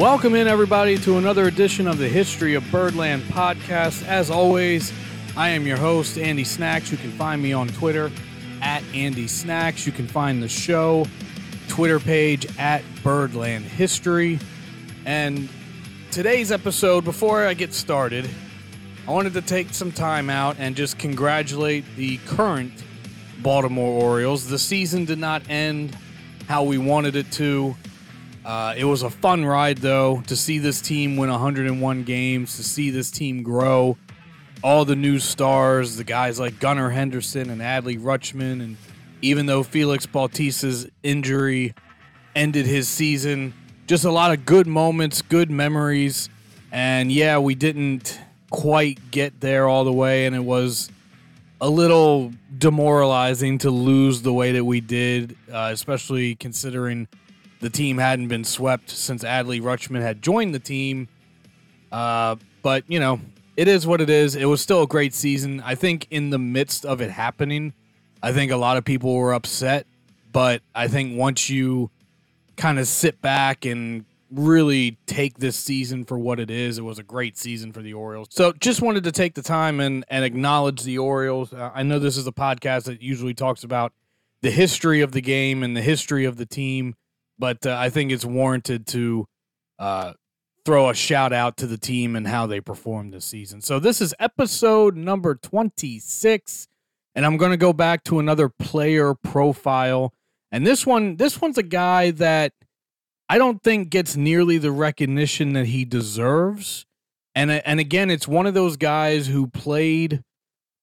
Welcome in, everybody, to another edition of the History of Birdland podcast. As always, I am your host, Andy Snaks. You can find me on Twitter at Andy Snaks. You can find the show Twitter page at Birdland History. And today's episode, before I get started, I wanted to take some time out and just congratulate the current Baltimore Orioles. The season did not end how we wanted it to. Uh, it was a fun ride, though, to see this team win 101 games, to see this team grow. All the new stars, the guys like Gunnar Henderson and Adley Rutschman, and even though Felix Bautista's injury ended his season, just a lot of good moments, good memories. And yeah, we didn't quite get there all the way, and it was a little demoralizing to lose the way that we did, uh, especially considering the team hadn't been swept since Adley Rutschman had joined the team. Uh, but, you know, it is what it is. It was still a great season. I think in the midst of it happening, I think a lot of people were upset. But I think once you kind of sit back and really take this season for what it is, it was a great season for the Orioles. So just wanted to take the time and, and acknowledge the Orioles. Uh, I know this is a podcast that usually talks about the history of the game and the history of the team but uh, I think it's warranted to uh, throw a shout out to the team and how they performed this season. So this is episode number 26 and I'm going to go back to another player profile. And this one this one's a guy that I don't think gets nearly the recognition that he deserves. And and again, it's one of those guys who played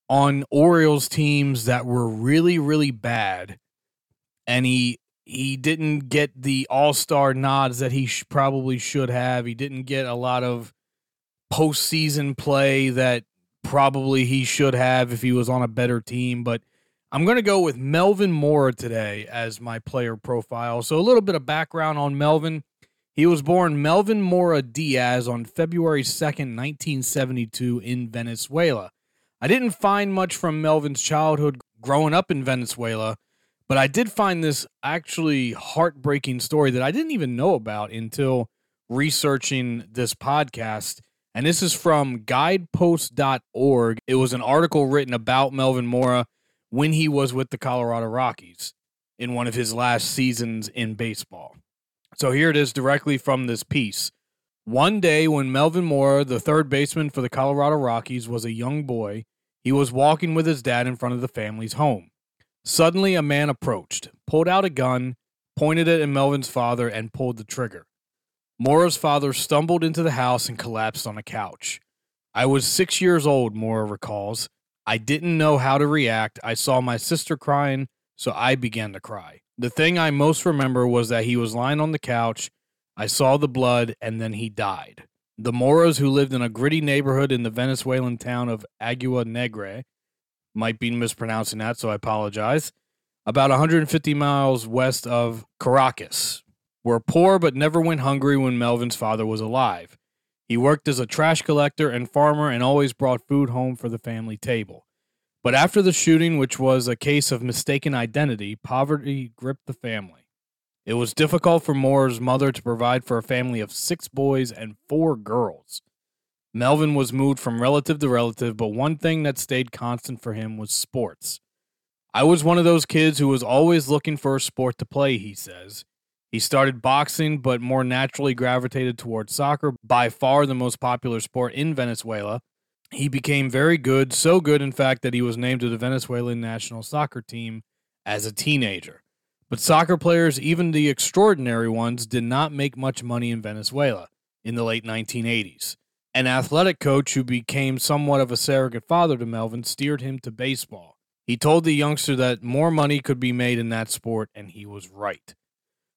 on Orioles teams that were really really bad and he he didn't get the all-star nods that he sh- probably should have. He didn't get a lot of postseason play that probably he should have if he was on a better team. But I'm going to go with Melvin Mora today as my player profile. So a little bit of background on Melvin. He was born Melvin Mora Diaz on February 2nd, 1972 in Venezuela. I didn't find much from Melvin's childhood growing up in Venezuela but I did find this actually heartbreaking story that I didn't even know about until researching this podcast. And this is from guidepost.org. It was an article written about Melvin Mora when he was with the Colorado Rockies in one of his last seasons in baseball. So here it is directly from this piece. One day when Melvin Mora, the third baseman for the Colorado Rockies, was a young boy, he was walking with his dad in front of the family's home. Suddenly, a man approached, pulled out a gun, pointed it at Melvin's father, and pulled the trigger. Mora's father stumbled into the house and collapsed on a couch. I was six years old, Mora recalls. I didn't know how to react. I saw my sister crying, so I began to cry. The thing I most remember was that he was lying on the couch. I saw the blood, and then he died. The Moras, who lived in a gritty neighborhood in the Venezuelan town of Agua Negra, might be mispronouncing that, so I apologize. About 150 miles west of Caracas. Were poor but never went hungry when Melvin's father was alive. He worked as a trash collector and farmer and always brought food home for the family table. But after the shooting, which was a case of mistaken identity, poverty gripped the family. It was difficult for Mora's mother to provide for a family of six boys and four girls. Melvin was moved from relative to relative, but one thing that stayed constant for him was sports. I was one of those kids who was always looking for a sport to play, he says. He started boxing, but more naturally gravitated towards soccer, by far the most popular sport in Venezuela. He became very good, so good, in fact, that he was named to the Venezuelan national soccer team as a teenager. But soccer players, even the extraordinary ones, did not make much money in Venezuela in the late 1980s. An athletic coach who became somewhat of a surrogate father to Melvin steered him to baseball. He told the youngster that more money could be made in that sport, and he was right.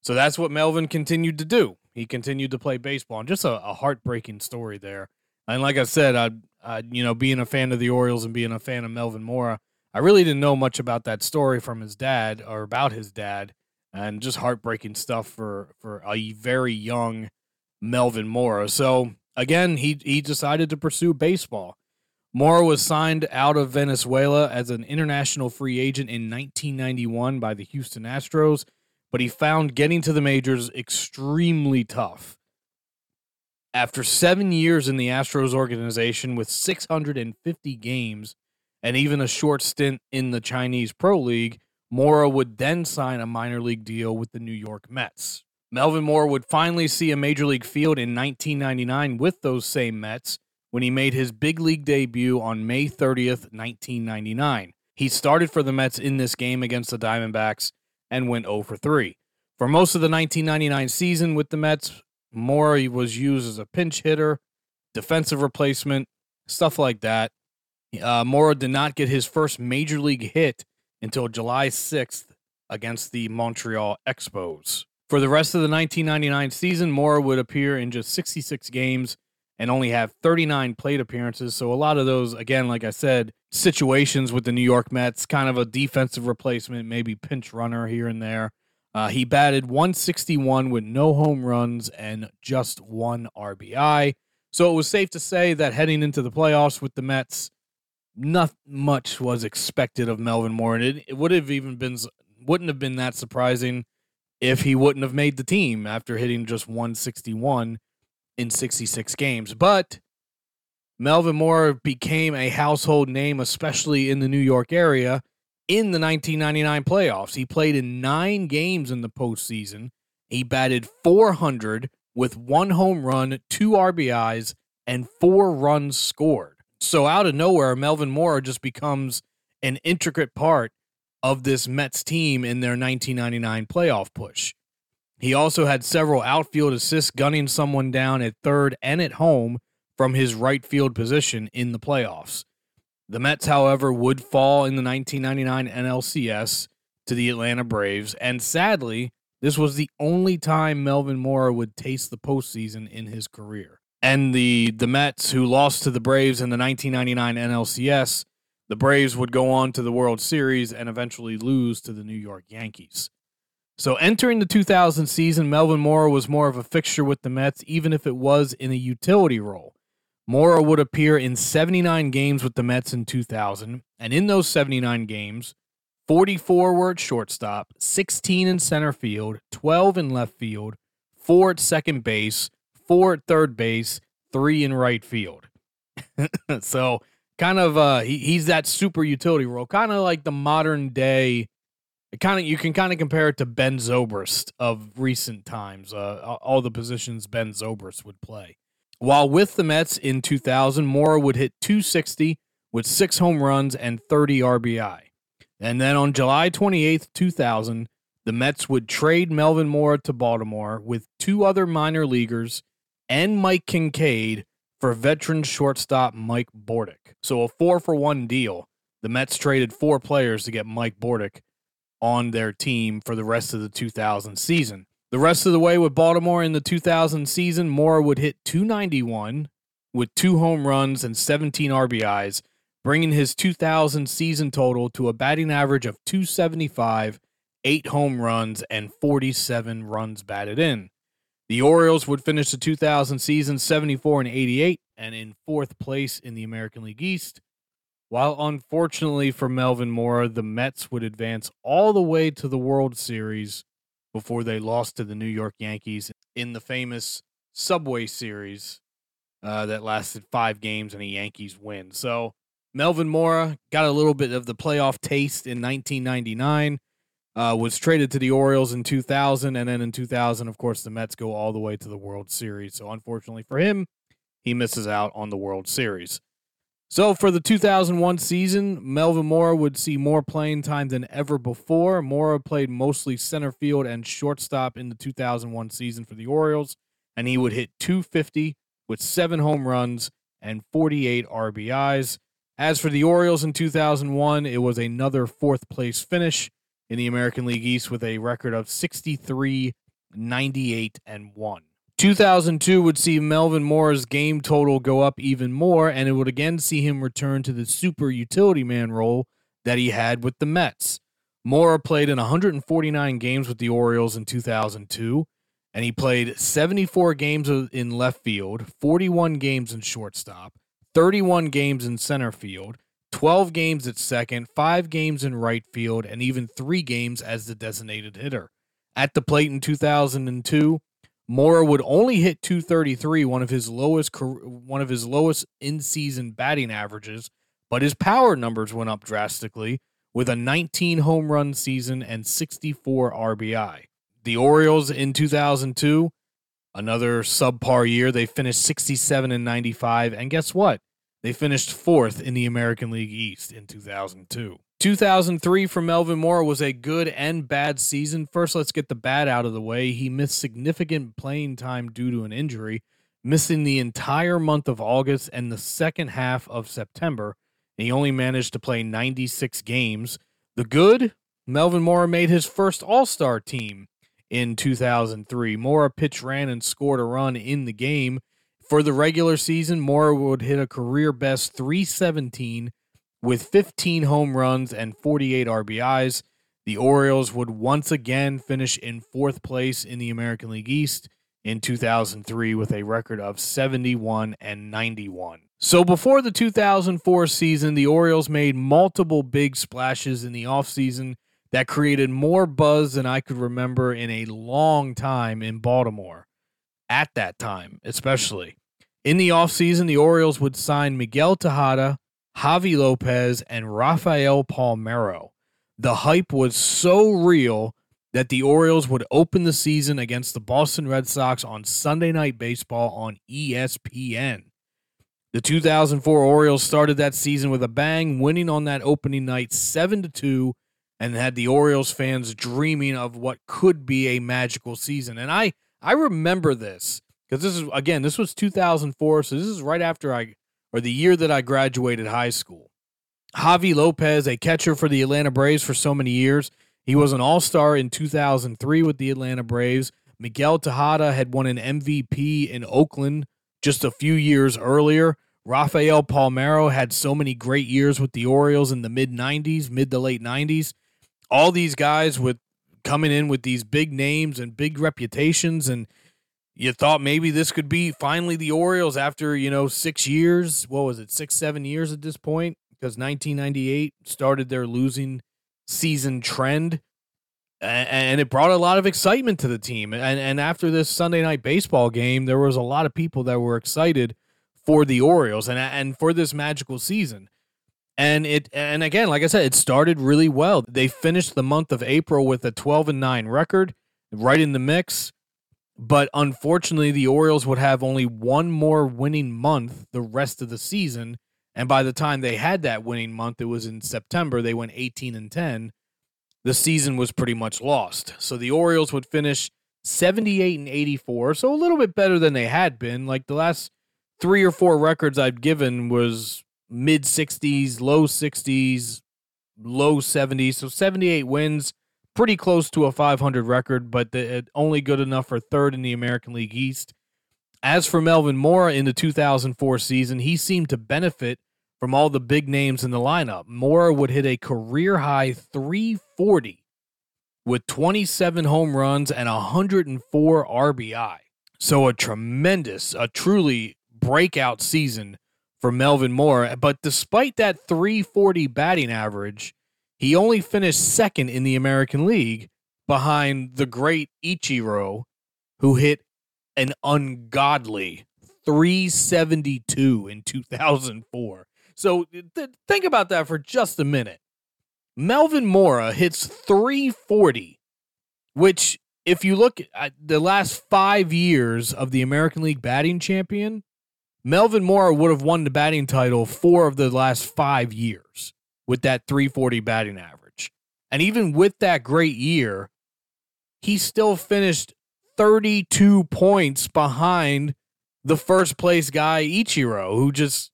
So that's what Melvin continued to do. He continued to play baseball, and just a, a heartbreaking story there. And like I said, I, I, you know, being a fan of the Orioles and being a fan of Melvin Mora, I really didn't know much about that story from his dad or about his dad, and just heartbreaking stuff for for a very young Melvin Mora. So again, he he decided to pursue baseball. Mora was signed out of Venezuela as an international free agent in 1991 by the Houston Astros, but he found getting to the majors extremely tough. After seven years in the Astros organization with 650 games and even a short stint in the Chinese Pro League, Mora would then sign a minor league deal with the New York Mets. Melvin Mora would finally see a major league field in 1999 with those same Mets when he made his big league debut on May 30th, 1999. He started for the Mets in this game against the Diamondbacks and went 0 for 3. For most of the 1999 season with the Mets, Mora was used as a pinch hitter, defensive replacement, stuff like that. Uh, Mora did not get his first major league hit until July 6th against the Montreal Expos. For the rest of the 1999 season, Mora would appear in just 66 games and only have 39 plate appearances. So a lot of those, again, like I said, situations with the New York Mets, kind of a defensive replacement, maybe pinch runner here and there. Uh, he batted 161 with no home runs and just one RBI. So it was safe to say that heading into the playoffs with the Mets, not much was expected of Melvin Mora. And it, it would have even been wouldn't have been that surprising if he wouldn't have made the team after hitting just 161 in 66 games. But Melvin Mora became a household name, especially in the New York area in the 1999 playoffs. He played in nine games in the postseason. He batted 400 with one home run, two RBIs, and four runs scored. So out of nowhere, Melvin Mora just becomes an intricate part of this Mets team in their 1999 playoff push. He also had several outfield assists, gunning someone down at third and at home from his right field position in the playoffs. The Mets, however, would fall in the 1999 NLCS to the Atlanta Braves, and sadly, this was the only time Melvin Mora would taste the postseason in his career. And the the Mets, who lost to the Braves in the 1999 NLCS, the Braves would go on to the World Series and eventually lose to the New York Yankees. So entering the 2000 season, Melvin Mora was more of a fixture with the Mets, even if it was in a utility role. Mora would appear in 79 games with the Mets in 2000, and in those 79 games, 44 were at shortstop, 16 in center field, 12 in left field, 4 at second base, 4 at third base, 3 in right field. so, kind of uh he, he's that super utility role, kind of like the modern day kind of you can kind of compare it to Ben Zobrist of recent times. Uh, all the positions Ben Zobrist would play. While with the Mets in 2000, Mora would hit 260 with six home runs and 30 RBI. And then on July 28th, 2000, the Mets would trade Melvin Mora to Baltimore with two other minor leaguers and Mike Kinkade for veteran shortstop Mike Bordick. So a four for one deal. The Mets traded four players to get Mike Bordick on their team for the rest of the 2000 season. The rest of the way with Baltimore in the 2000 season, Mora would hit 291 with two home runs and 17 RBIs, bringing his 2000 season total to a batting average of 275, eight home runs, and 47 runs batted in. The Orioles would finish the 2000 season 74 and 88 and in fourth place in the American League East. While unfortunately for Melvin Mora, the Mets would advance all the way to the World Series before they lost to the New York Yankees in the famous Subway Series uh, that lasted five games and a Yankees win. So Melvin Mora got a little bit of the playoff taste in 1999. Uh, was traded to the Orioles in 2000, and then in 2000, of course, the Mets go all the way to the World Series. So unfortunately for him, he misses out on the World Series. So for the 2001 season, Melvin Mora would see more playing time than ever before. Mora played mostly center field and shortstop in the 2001 season for the Orioles, and he would hit 250 with seven home runs and 48 RBIs. As for the Orioles in 2001, it was another fourth place finish in the American League East with a record of 63, 98, and 1. 2002 would see Melvin Mora's game total go up even more, and it would again see him return to the super utility man role that he had with the Mets. Mora played in 149 games with the Orioles in 2002, and he played 74 games in left field, 41 games in shortstop, 31 games in center field, 12 games at second, 5 games in right field, and even 3 games as the designated hitter. At the plate in 2002, Mora would only hit 233, one of his lowest one of his lowest in-season batting averages, but his power numbers went up drastically with a 19 home run season and 64 RBI. The Orioles in 2002, another subpar year, they finished 67 and 95 and guess what? They finished 4th in the American League East in 2002. 2003 for Melvin Mora was a good and bad season. First, let's get the bad out of the way. He missed significant playing time due to an injury, missing the entire month of August and the second half of September. He only managed to play 96 games. The good, Melvin Mora made his first All Star team in 2003. Mora pitched, ran and scored a run in the game. For the regular season, Mora would hit a career best 317 with 15 home runs and 48 RBIs, the Orioles would once again finish in fourth place in the American League East in 2003 with a record of 71 and 91. So before the 2004 season, the Orioles made multiple big splashes in the offseason that created more buzz than I could remember in a long time in Baltimore. At that time, especially. In the offseason, the Orioles would sign Miguel Tejada, Javy Lopez, and Rafael Palmeiro. The hype was so real that the Orioles would open the season against the Boston Red Sox on Sunday Night Baseball on ESPN. The 2004 Orioles started that season with a bang, winning on that opening night 7 to 2 and had the Orioles fans dreaming of what could be a magical season. And I I remember this because this is again, this was 2004, so this is right after I or the year that I graduated high school. Javy Lopez, a catcher for the Atlanta Braves for so many years, he was an all star in 2003 with the Atlanta Braves. Miguel Tejada had won an MVP in Oakland just a few years earlier. Rafael Palmeiro had so many great years with the Orioles in the mid 90s, mid to late 90s. All these guys with coming in with these big names and big reputations and you thought maybe this could be finally the Orioles after, you know, six years. What was it, six, seven years at this point? Because 1998 started their losing season trend. And it brought a lot of excitement to the team. And, and after this Sunday night baseball game, there was a lot of people that were excited for the Orioles and, and for this magical season. And it and again, like I said, it started really well. They finished the month of April with a 12 and 9 record, right in the mix but unfortunately, the Orioles would have only one more winning month the rest of the season. And by the time they had that winning month, it was in September, they went 18 and 10. The season was pretty much lost. So the Orioles would finish 78 and 84, so a little bit better than they had been. Like the last three or four records I've given was mid 60s, low 60s, low 70s. So 78 wins pretty close to a 500 record, but the, uh, only good enough for third in the American League East. As for Melvin Mora in the 2004 season, he seemed to benefit from all the big names in the lineup. Mora would hit a career high 340 with 27 home runs and 104 RBI. So a tremendous, a truly breakout season for Melvin Mora. But despite that 340 batting average, he only finished second in the American League behind the great Ichiro, who hit an ungodly 372 in 2004. So th- think about that for just a minute. Melvin Mora hits 340, which, if you look at the last five years of the American League batting champion, Melvin Mora would have won the batting title four of the last five years with that 340 batting average. And even with that great year, he still finished 32 points behind the first place guy, Ichiro, who just,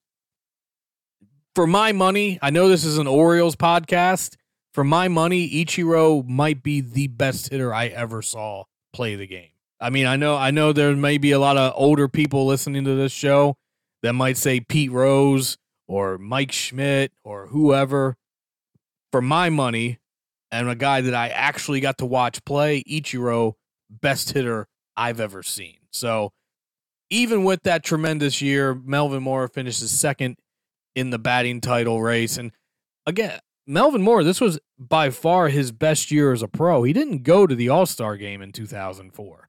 for my money, I know this is an Orioles podcast. For my money, Ichiro might be the best hitter I ever saw play the game. I mean, I know I know there may be a lot of older people listening to this show that might say Pete Rose or Mike Schmidt or whoever, for my money, and a guy that I actually got to watch play, Ichiro, best hitter I've ever seen. So even with that tremendous year, Melvin Mora finishes second in the batting title race. And again, Melvin Mora, this was by far his best year as a pro. He didn't go to the All Star game in 2004.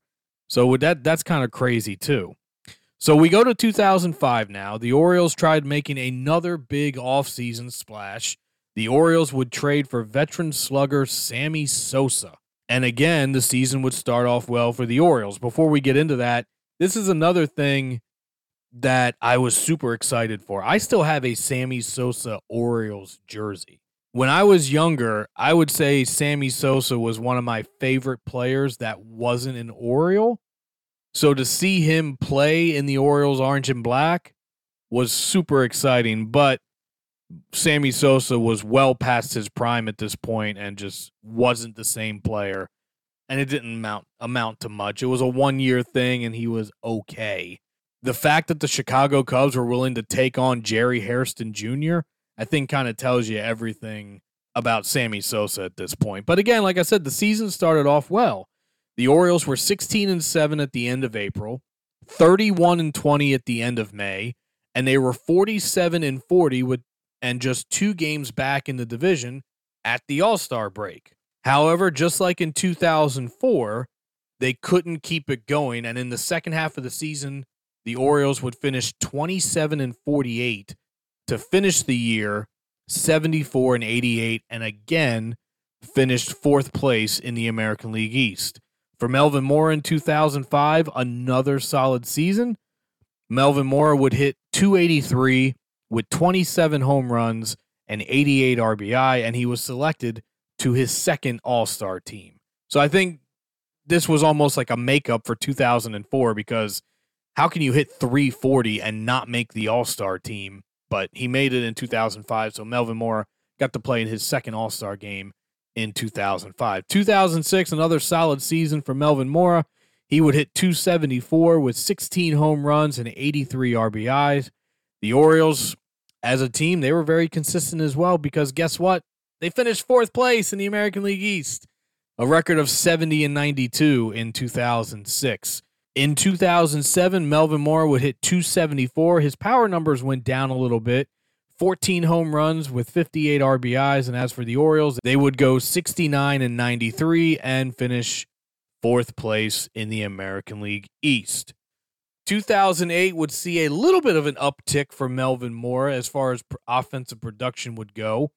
So with that that's kind of crazy too. So we go to 2005 now. The Orioles tried making another big offseason splash. The Orioles would trade for veteran slugger Sammy Sosa. And again, the season would start off well for the Orioles. Before we get into that, this is another thing that I was super excited for. I still have a Sammy Sosa Orioles jersey. When I was younger, I would say Sammy Sosa was one of my favorite players that wasn't an Oriole. So to see him play in the Orioles orange and black was super exciting, but Sammy Sosa was well past his prime at this point and just wasn't the same player. And it didn't amount amount to much. It was a one year thing and he was okay. The fact that the Chicago Cubs were willing to take on Jerry Hairston Jr., I think kind of tells you everything about Sammy Sosa at this point. But again, like I said, the season started off well. The Orioles were 16 and 7 at the end of April, 31 and 20 at the end of May, and they were 47 and 40 with and just 2 games back in the division at the All-Star break. However, just like in 2004, they couldn't keep it going and in the second half of the season, the Orioles would finish 27 and 48 to finish the year 74 and 88 and again finished fourth place in the American League East. For Melvin Mora in 2005, another solid season. Melvin Mora would hit 283 with 27 home runs and 88 RBI, and he was selected to his second All Star team. So I think this was almost like a makeup for 2004 because how can you hit 340 and not make the All Star team? But he made it in 2005, so Melvin Mora got to play in his second All Star game in 2005. 2006, another solid season for Melvin Mora. He would hit 274 with 16 home runs and 83 RBIs. The Orioles, as a team, they were very consistent as well because guess what? They finished fourth place in the American League East, a record of 70 and 92 in 2006. In 2007, Melvin Mora would hit 274. His power numbers went down a little bit. 14 home runs with 58 RBIs. And as for the Orioles, they would go 69 and 93 and finish fourth place in the American League East. 2008 would see a little bit of an uptick for Melvin Mora as far as offensive production would go.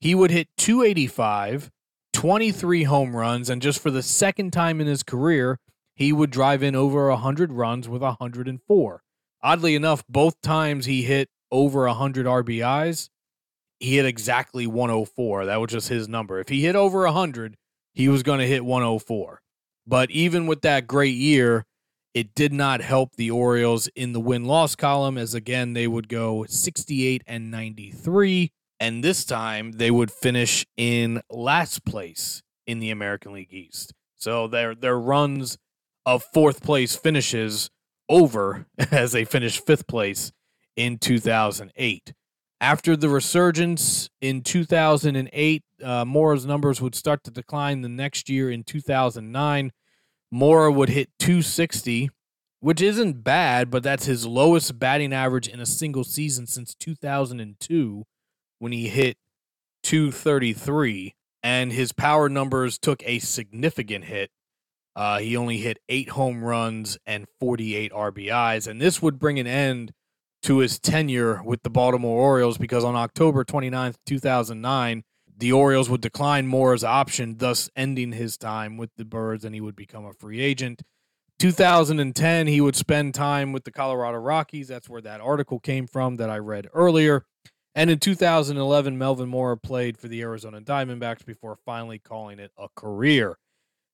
He would hit 285, 23 home runs, and just for the second time in his career, he would drive in over 100 runs with 104. Oddly enough, both times he hit over 100 RBIs, he hit exactly 104. That was just his number. If he hit over 100, he was going to hit 104. But even with that great year, it did not help the Orioles in the win loss column, as again, they would go 68 and 93. And this time they would finish in last place in the American League East. So their their runs of fourth place finishes over as they finished fifth place in 2008. After the resurgence in 2008, uh, Mora's numbers would start to decline the next year in 2009. Mora would hit 260, which isn't bad, but that's his lowest batting average in a single season since 2002 when he hit 233. And his power numbers took a significant hit. Uh, he only hit eight home runs and 48 RBIs. And this would bring an end to his tenure with the Baltimore Orioles because on October 29th, 2009, the Orioles would decline Mora's option, thus ending his time with the Birds and he would become a free agent. 2010, he would spend time with the Colorado Rockies. That's where that article came from that I read earlier. And in 2011, Melvin Mora played for the Arizona Diamondbacks before finally calling it a career.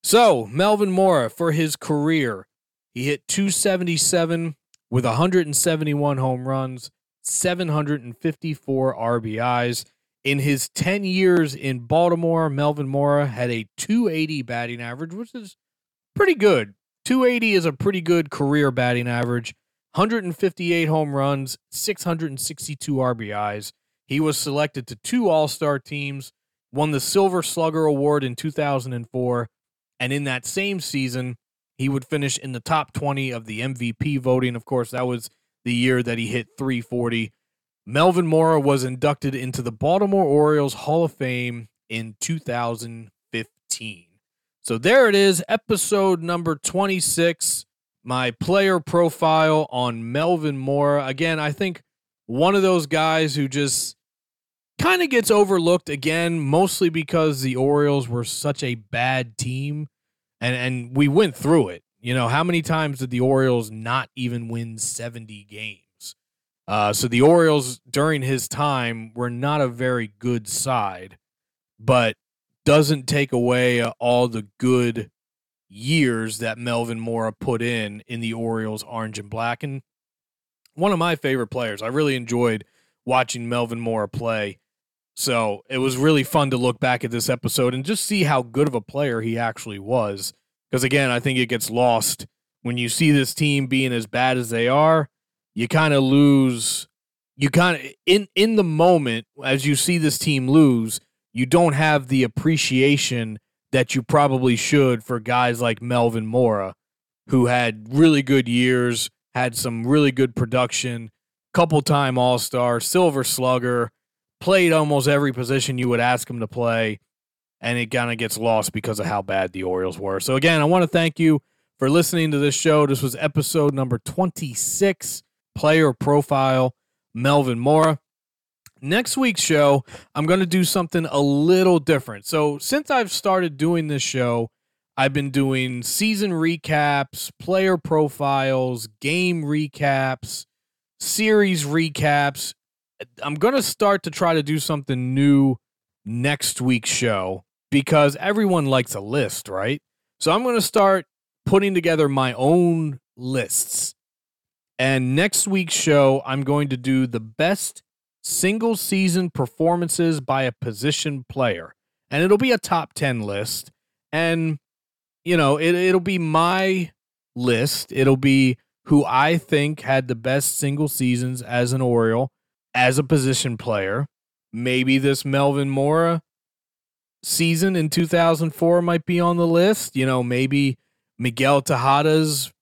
So, Melvin Mora, for his career, he hit 277 with 171 home runs, 754 RBIs. In his 10 years in Baltimore, Melvin Mora had a 280 batting average, which is pretty good. 280 is a pretty good career batting average. 158 home runs, 662 RBIs. He was selected to two All Star teams, won the Silver Slugger Award in 2004, and in that same season, he would finish in the top 20 of the MVP voting. Of course, that was the year that he hit 340. Melvin Mora was inducted into the Baltimore Orioles Hall of Fame in 2015. So there it is, episode number 26, my player profile on Melvin Mora. Again, I think one of those guys who just kind of gets overlooked again, mostly because the Orioles were such a bad team and and we went through it. You know, how many times did the Orioles not even win 70 games? Uh, so the Orioles during his time were not a very good side, but doesn't take away all the good years that Melvin Mora put in in the Orioles orange and black. And one of my favorite players. I really enjoyed watching Melvin Mora play. So it was really fun to look back at this episode and just see how good of a player he actually was. Because again, I think it gets lost when you see this team being as bad as they are. You kind of lose. You kind of in in the moment as you see this team lose, you don't have the appreciation that you probably should for guys like Melvin Mora, who had really good years, had some really good production, couple time All Star, Silver Slugger played almost every position you would ask him to play, and it kind of gets lost because of how bad the Orioles were. So, again, I want to thank you for listening to this show. This was episode number 26, Player Profile, Melvin Mora. Next week's show, I'm going to do something a little different. So, since I've started doing this show, I've been doing season recaps, player profiles, game recaps, series recaps, I'm going to start to try to do something new next week's show because everyone likes a list, right? So I'm going to start putting together my own lists. And next week's show, I'm going to do the best single season performances by a position player. And it'll be a top 10 list. And, you know, it, it'll be my list. It'll be who I think had the best single seasons as an Oriole as a position player. Maybe this Melvin Mora season in 2004 might be on the list. You know, maybe Miguel Tejada's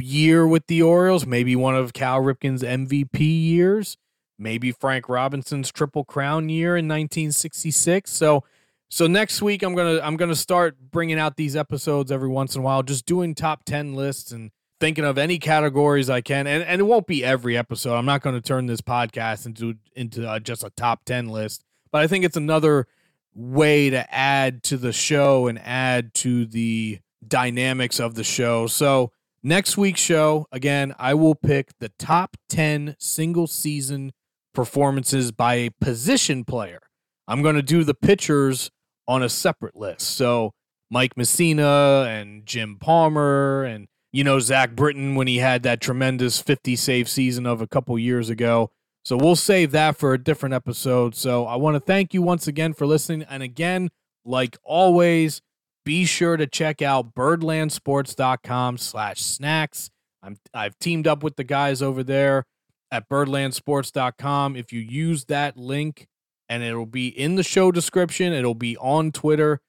year with the Orioles, maybe one of Cal Ripken's MVP years, maybe Frank Robinson's triple crown year in 1966. So so next week I'm to I'm to start bringing out these episodes every once in a while just doing top 10 lists and thinking of any categories I can, and, and it won't be every episode. I'm not going to turn this podcast into into uh, just a top ten list, but I think it's another way to add to the show and add to the dynamics of the show. So next week's show, again, I will pick the top ten single season performances by a position player. I'm going to do the pitchers on a separate list. So Mike Mussina and Jim Palmer and you know, Zach Britton when he had that tremendous 50 save season of a couple years ago. So we'll save that for a different episode. So I want to thank you once again for listening. And again, like always, be sure to check out birdlandsports.com slash snaks. I'm, I've teamed up with the guys over there at birdlandsports.com. If you use that link, and it'll be in the show description, it'll be on Twitter,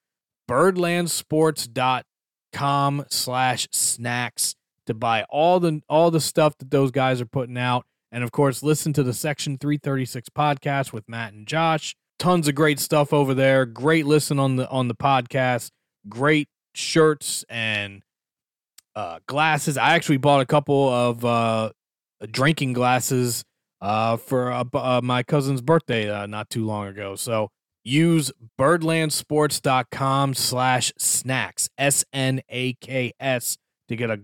birdlandsports.com com slash snaks to buy all the all the stuff that those guys are putting out. And of course listen to the section 336 podcast with matt and josh. Tons of great stuff over there. Great listen on the on the podcast. Great shirts and uh glasses. I actually bought a couple of uh drinking glasses uh for uh, uh, my cousin's birthday uh, not too long ago. So use birdlandsports.com slash snaks s-n-a-k-s to get a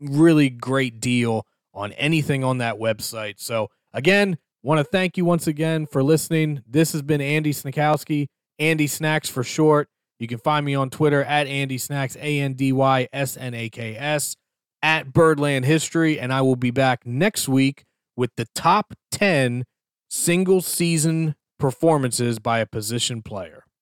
really great deal on anything on that website. So again want to thank you once again for listening. This has been andy snakowski andy snaks for short. You can find me on twitter at andy snaks a-n-d-y-s-n-a-k-s at birdland history and i will be back next week with the top 10 single season performances by a position player.